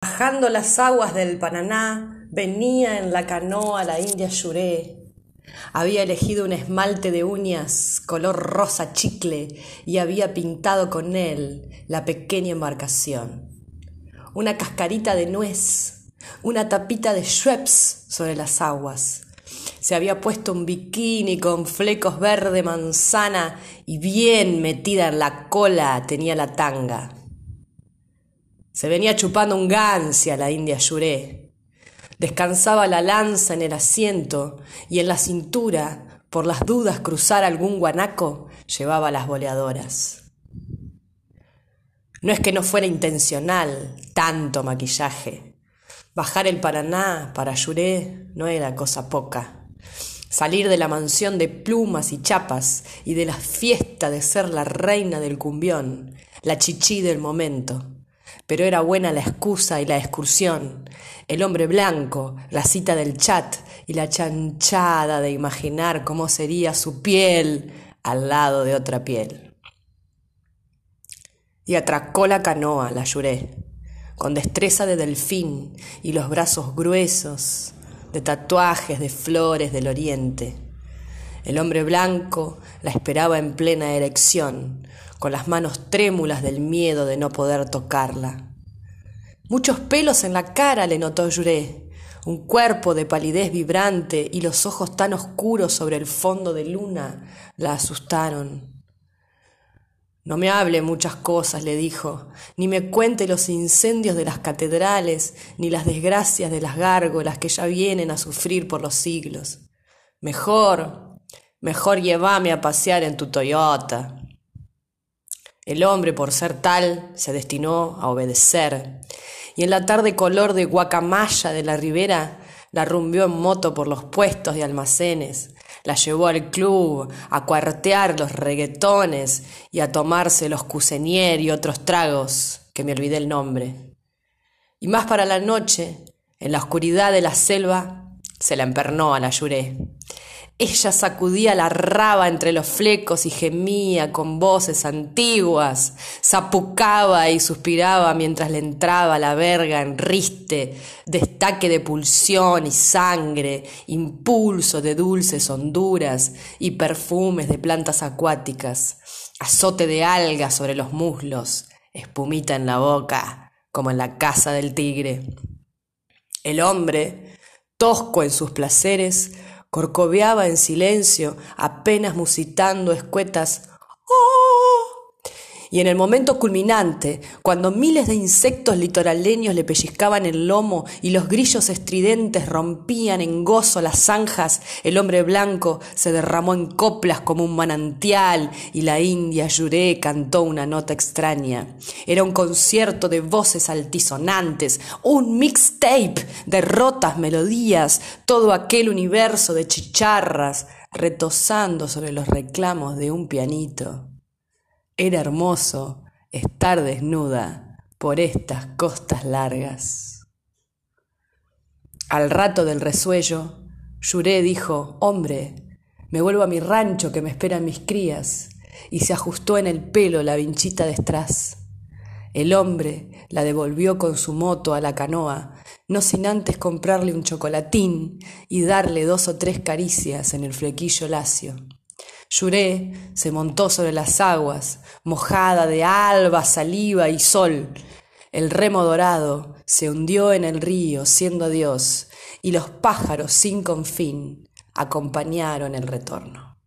Bajando las aguas del Paraná, venía en la canoa la india Yuré. Había elegido un esmalte de uñas color rosa chicle y había pintado con él la pequeña embarcación. Una cascarita de nuez, una tapita de Schweppes sobre las aguas, se había puesto un bikini con flecos verde manzana y bien metida en la cola tenía la tanga. Se venía chupando un gancia la india Yuré. Descansaba la lanza en el asiento y en la cintura, por las dudas cruzar algún guanaco, llevaba las boleadoras. No es que no fuera intencional tanto maquillaje. Bajar el Paraná para Yuré no era cosa poca. Salir de la mansión de plumas y chapas y de la fiesta de ser la reina del cumbión, la chichí del momento pero era buena la excusa y la excursión, el hombre blanco, la cita del chat y la chanchada de imaginar cómo sería su piel al lado de otra piel. Y atracó la canoa, la lloré, con destreza de delfín y los brazos gruesos de tatuajes de flores del oriente. El hombre blanco la esperaba en plena erección, con las manos trémulas del miedo de no poder tocarla. Muchos pelos en la cara le notó Juré, un cuerpo de palidez vibrante y los ojos tan oscuros sobre el fondo de luna la asustaron. No me hable muchas cosas, le dijo, ni me cuente los incendios de las catedrales, ni las desgracias de las gárgolas que ya vienen a sufrir por los siglos. Mejor, mejor llévame a pasear en tu Toyota. El hombre, por ser tal, se destinó a obedecer, y en la tarde color de guacamaya de la ribera la rumbió en moto por los puestos y almacenes, la llevó al club a cuartear los reguetones y a tomarse los cusenier y otros tragos, que me olvidé el nombre. Y más para la noche, en la oscuridad de la selva, se la empernó a la Yuré. Ella sacudía la raba entre los flecos y gemía con voces antiguas, zapucaba y suspiraba mientras le entraba la verga en riste, destaque de pulsión y sangre, impulso de dulces honduras y perfumes de plantas acuáticas, azote de algas sobre los muslos, espumita en la boca, como en la casa del tigre. El hombre, tosco en sus placeres, corcoveaba en silencio, apenas musitando escuetas. Y en el momento culminante, cuando miles de insectos litoraleños le pellizcaban el lomo y los grillos estridentes rompían en gozo las zanjas, el hombre blanco se derramó en coplas como un manantial y la india Yuré cantó una nota extraña. Era un concierto de voces altisonantes, un mixtape de rotas melodías, todo aquel universo de chicharras retosando sobre los reclamos de un pianito. Era hermoso estar desnuda por estas costas largas. Al rato del resuello, Yuré dijo, hombre, me vuelvo a mi rancho que me esperan mis crías, y se ajustó en el pelo la vinchita de estraz. El hombre la devolvió con su moto a la canoa, no sin antes comprarle un chocolatín y darle dos o tres caricias en el flequillo lacio. Lloré, se montó sobre las aguas, mojada de alba, saliva y sol. El remo dorado se hundió en el río siendo Dios, y los pájaros sin confín acompañaron el retorno.